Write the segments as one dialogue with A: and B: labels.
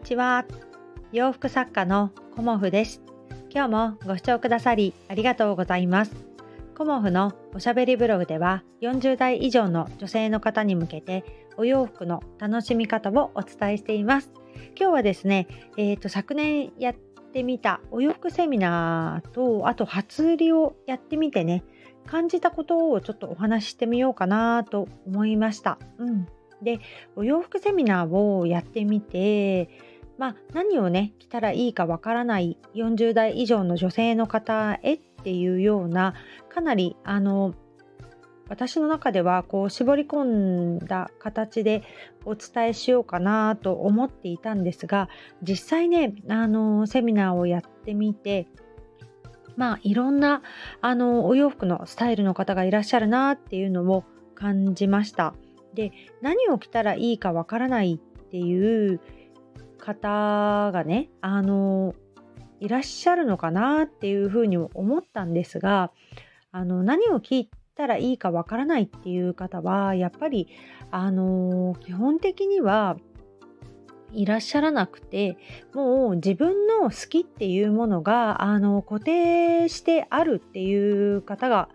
A: にちは。洋服作家のコモフです。今日もご視聴くださりありがとうございます。コモフのおしゃべりブログでは40代以上の女性の方に向けてお洋服の楽しみ方をお伝えしています。今日はですね、えーと、昨年やってみたお洋服セミナーとあと初売りをやってみてね感じたことをちょっとお話ししてみようかなと思いました。うん、でお洋服セミナーをやってみてまあ、何をね着たらいいかわからない40代以上の女性の方へっていうようなかなりあの私の中ではこう絞り込んだ形でお伝えしようかなと思っていたんですが実際ねあのセミナーをやってみてまあいろんなあのお洋服のスタイルの方がいらっしゃるなっていうのを感じました。で何を着たらいいかわからないっていう方がねあのいらっしゃるのかなっていうふうに思ったんですがあの何を聞いたらいいかわからないっていう方はやっぱりあの基本的にはいらっしゃらなくてもう自分の好きっていうものがあの固定してあるっていう方が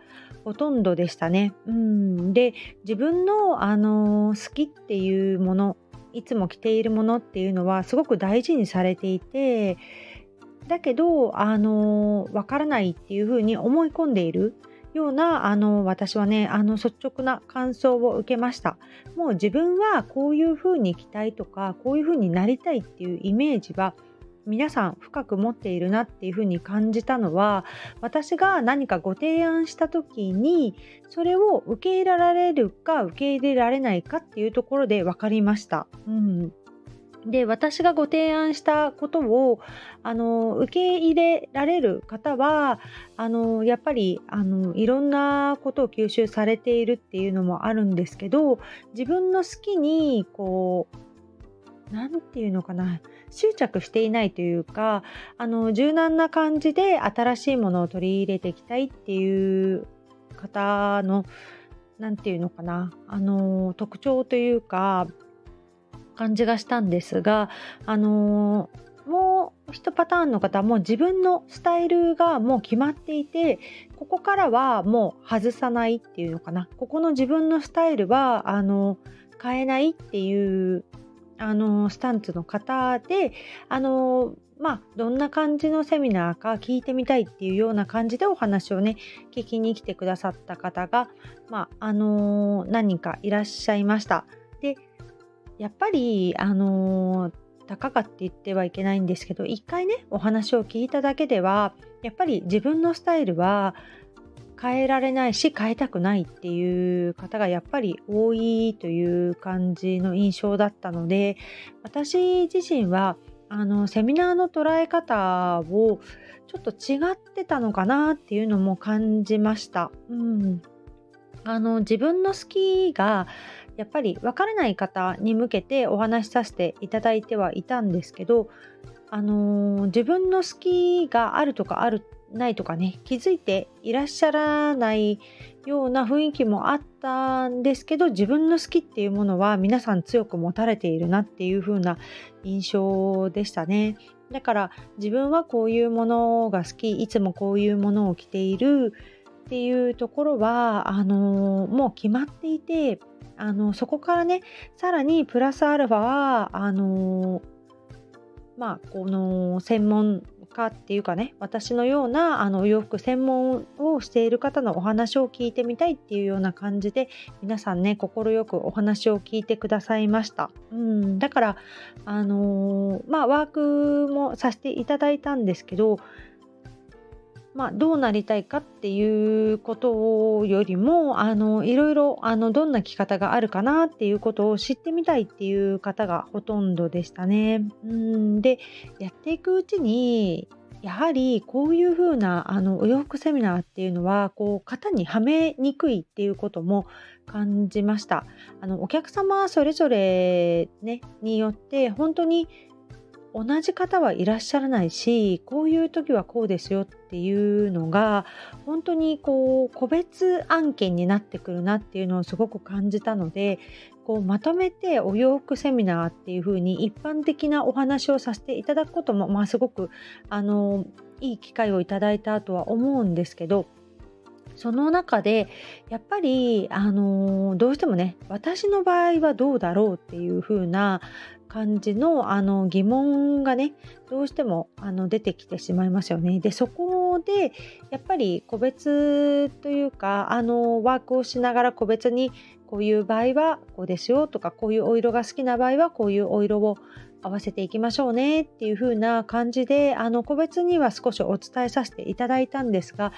A: ほとんどでしたね。うん、で自分の、あの好きっていうものいつも着ているものっていうのはすごく大事にされていてだけどあのわからないっていうふうに思い込んでいるようなあの私はねあの率直な感想を受けました。もう自分はこういうふうに着たいとかこういうふうになりたいっていうイメージは皆さん深く持っているなっていうふうに感じたのは私が何かご提案した時にそれを受け入れられるか受け入れられないかっていうところで分かりました。うんで私がご提案したことをあの受け入れられる方はあのやっぱりあのいろんなことを吸収されているっていうのもあるんですけど自分の好きにこう何て言うのかな執着していないというかあの柔軟な感じで新しいものを取り入れていきたいっていう方の何て言うのかなあの特徴というか感じがしたんですがあのもう一パターンの方も自分のスタイルがもう決まっていてここからはもう外さないっていうのかな。ここの自分のスタイルはあの変えないっていうあのスタンツの方であのまあどんな感じのセミナーか聞いてみたいっていうような感じでお話をね聞きに来てくださった方が、まあ、あの何人かいらっしゃいました。でやっぱりあのたかがって言ってはいけないんですけど一回ねお話を聞いただけではやっぱり自分のスタイルは変えられないし変えたくないっていう方がやっぱり多いという感じの印象だったので私自身はあのセミナーの捉え方をちょっと違ってたのかなっていうのも感じました。うん、あの自分の好きがやっぱり分からない方に向けてお話しさせていただいてはいたんですけどあのー、自分の好きがあるとかあるないとかね気づいていらっしゃらないような雰囲気もあったんですけど自分の好きっていうものは皆さん強く持たれているなっていう風な印象でしたね。だから自分はこういうものが好きいつもこういうものを着ているっていうところはあのもう決まっていてあのそこからねさらにプラスアルファはあのまあこの専門家っていうかね私のようなあのお洋服専門をしている方のお話を聞いてみたいっていうような感じで皆さんね快くお話を聞いてくださいました。うんだからあのー、まあワークもさせていただいたんですけどまあ、どうなりたいかっていうことよりもあのいろいろあのどんな着方があるかなっていうことを知ってみたいっていう方がほとんどでしたね。うんでやっていくうちにやはりこういう風なあなお洋服セミナーっていうのはこう型にはめにくいっていうことも感じました。あのお客様それぞれ、ね、によって本当に同じ方はいらっしゃらないしこういう時はこうですよっていうのが本当にこう個別案件になってくるなっていうのをすごく感じたのでこうまとめてお洋服セミナーっていう風に一般的なお話をさせていただくことも、まあ、すごくあのいい機会をいただいたとは思うんですけどその中でやっぱり、あのどうしてもね私の場合はどうだろうっていう風な感じのあの疑問がねどうしてもあの出てきてしまいますよね。でそこでやっぱり個別というかあのワークをしながら個別にこういう場合はこうですよとかこういうお色が好きな場合はこういうお色を合わせていきましょうねっていう風な感じであの個別には少しお伝えさせていただいたんですが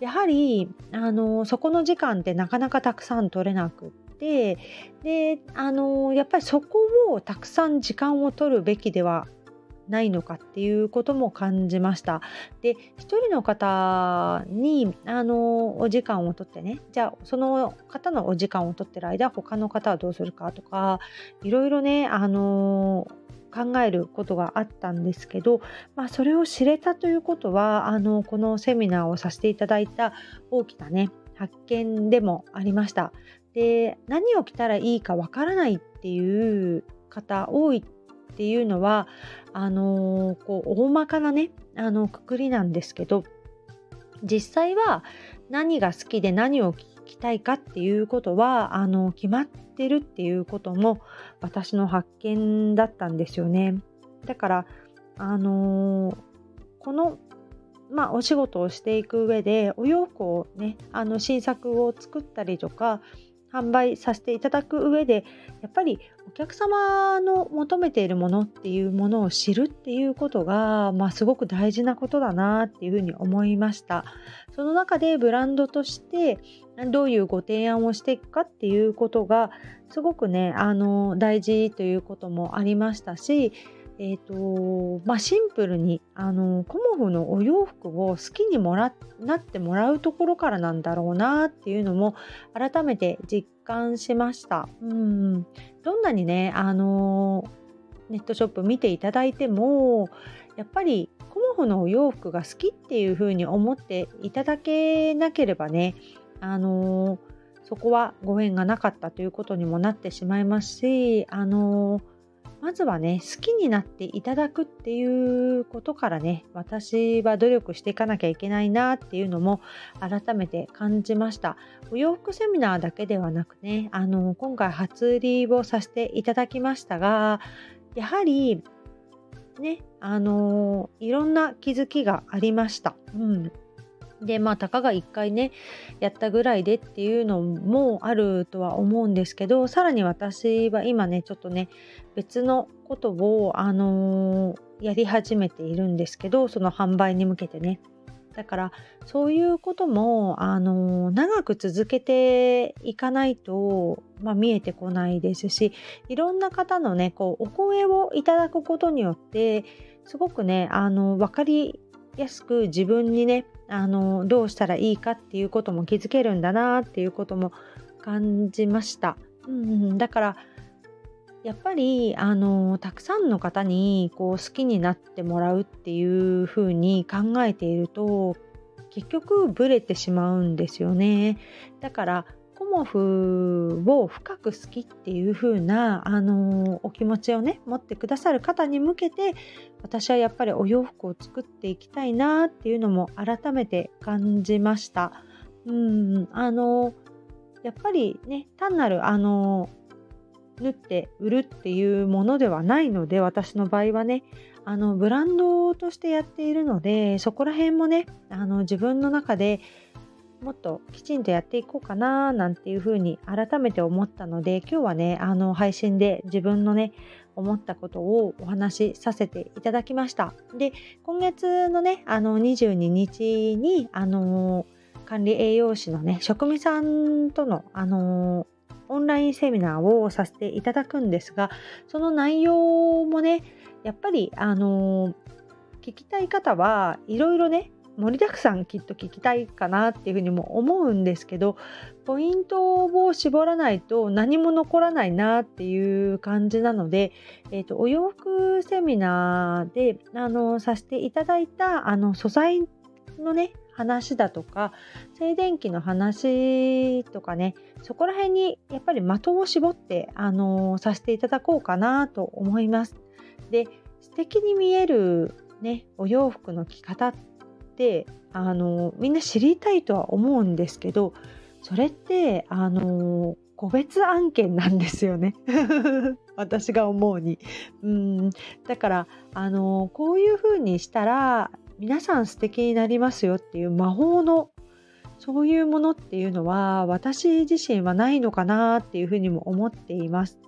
A: やはりあのそこの時間ってなかなかたくさん取れなくってであのやっぱりそこをたくさん時間を取るべきではないのかっていうことも感じました。で一人の方にあのお時間をとってねじゃあその方のお時間をとってる間他の方はどうするかとかいろいろねあの考えることがあったんですけど、まあ、それを知れたということはあのこのセミナーをさせていただいた大きなね発見でもありました。で何を着たらいいかわからないっていう方多いっていうのはあの、こう大まかなねあのくくりなんですけど実際は何が好きで何をきたいかっていうことはあの決まってるっていうことも私の発見だったんですよね。だからあのー、このまあ、お仕事をしていく上でお洋服をねあの新作を作ったりとか販売させていただく上でやっぱりお客様の求めているものっていうものを知るっていうことが、まあ、すごく大事なことだなっていうふうに思いました。その中でブランドとしてどういうご提案をしていくかっていうことがすごくねあの大事ということもありましたしえーとまあ、シンプルにあのコモフのお洋服を好きにもらなってもらうところからなんだろうなっていうのも改めて実感しました。うんどんなにねあのネットショップ見ていただいてもやっぱりコモフのお洋服が好きっていう風に思っていただけなければねあのそこはご縁がなかったということにもなってしまいますしあのまずはね好きになっていただくっていうことからね私は努力していかなきゃいけないなっていうのも改めて感じましたお洋服セミナーだけではなくねあの今回初売りをさせていただきましたがやはりねあのいろんな気づきがありました。うんでまあたかが1回ねやったぐらいでっていうのもあるとは思うんですけどさらに私は今ねちょっとね別のことを、あのー、やり始めているんですけどその販売に向けてね。だからそういうことも、あのー、長く続けていかないと、まあ、見えてこないですしいろんな方のねこうお声をいただくことによってすごくねあの分かりやすく自分にねあのどうしたらいいかっていうことも気づけるんだなっていうことも感じました。うん、だからやっぱりあのたくさんの方にこう好きになってもらうっていうふうに考えていると結局ブレてしまうんですよね。だからコモフを深く好きっていう風なあのお気持ちをね持ってくださる方に向けて私はやっぱりお洋服を作っていきたいなっていうのも改めて感じました。うんあのやっぱりね単なるあの縫って売るっていうものではないので私の場合はねあのブランドとしてやっているのでそこら辺もねあの自分の中でもっときちんとやっていこうかななんていうふうに改めて思ったので今日はねあの配信で自分のね思ったことをお話しさせていただきました。で今月のねあの22日にあの管理栄養士のね職味さんとのあのオンラインセミナーをさせていただくんですがその内容もねやっぱりあの聞きたい方はいろいろね盛りだくさんきっと聞きたいかなっていうふうにも思うんですけどポイントを絞らないと何も残らないなっていう感じなので、えーと、お洋服セミナーであのさせていただいたあの素材のね話だとか静電気の話とかねそこら辺にやっぱり的を絞って、あの、させていただこうかなと思います。で素敵に見える、ね、お洋服の着方ってあのみんな知りたいとは思うんですけどそれってあの個別案件なんですよね。私が思うに。うん。だからあのこういう風にしたら皆さん素敵になりますよっていう魔法のそういうものっていうのは私自身はないのかなっていうふうにも思っています。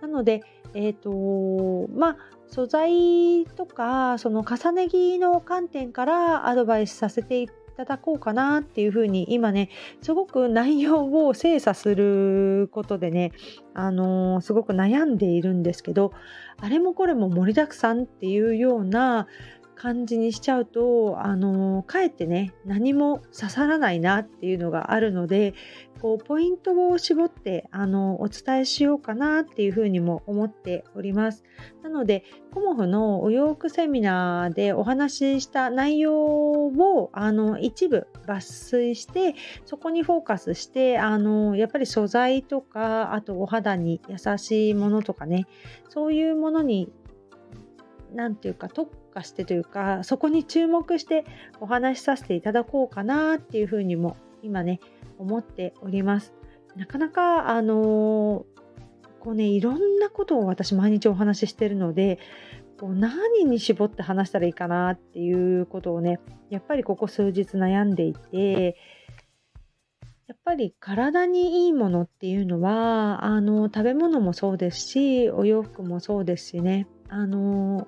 A: なので、え、ー、とまあ素材とかその重ね着の観点からアドバイスさせていただこうかなっていうふうに今ねすごく内容を精査することでねあのー、すごく悩んでいるんですけどあれもこれも盛りだくさんっていうような感じにしちゃうとあのかえってね何も刺さらないなっていうのがあるのでこうポイントを絞ってあのお伝えしようかなっていうふうにも思っております。なのでコモフのお洋服セミナーでお話しした内容をあの一部抜粋してそこにフォーカスしてあのやっぱり素材とかあとお肌に優しいものとかねそういうものに何て言うか特化してというかそこに注目してお話しさせていただこうかなっていうふうにも今ね思っております。なかなかあの、こうねいろんなことを私毎日お話ししてるのでこう何に絞って話したらいいかなっていうことをねやっぱりここ数日悩んでいてやっぱり体にいいものっていうのはあの食べ物もそうですしお洋服もそうですしねあの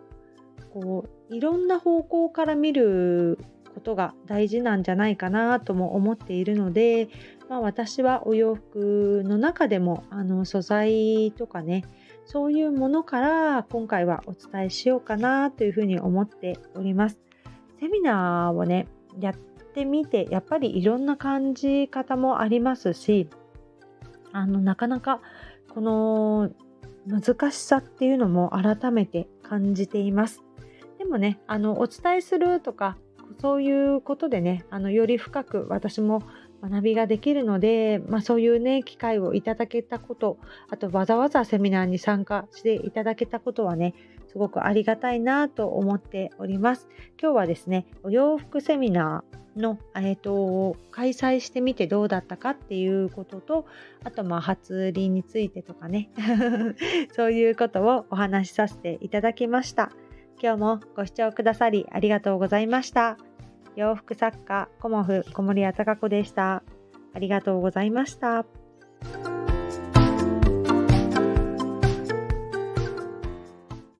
A: こういろんな方向から見ることが大事なんじゃないかなとも思っているので、まあ、私はお洋服の中でもあの素材とかねそういうものから今回はお伝えしようかなというふうに思っております。セミナーをねやってみてやっぱりいろんな感じ方もありますしあのなかなかこの難しさっていうのも改めて感じています。でもねあのお伝えするとかそういうことでねあのより深く私も学びができるので、まあ、そういうね機会をいただけたことあとわざわざセミナーに参加していただけたことはねすごくありがたいなと思っております今日はですねお洋服セミナーの、えーと、開催してみてどうだったかっていうこととあとまあ初売りについてとかね そういうことをお話しさせていただきました。今日もご視聴くださりありがとうございました。洋服作家、コモフ小森屋隆子でした。ありがとうございました。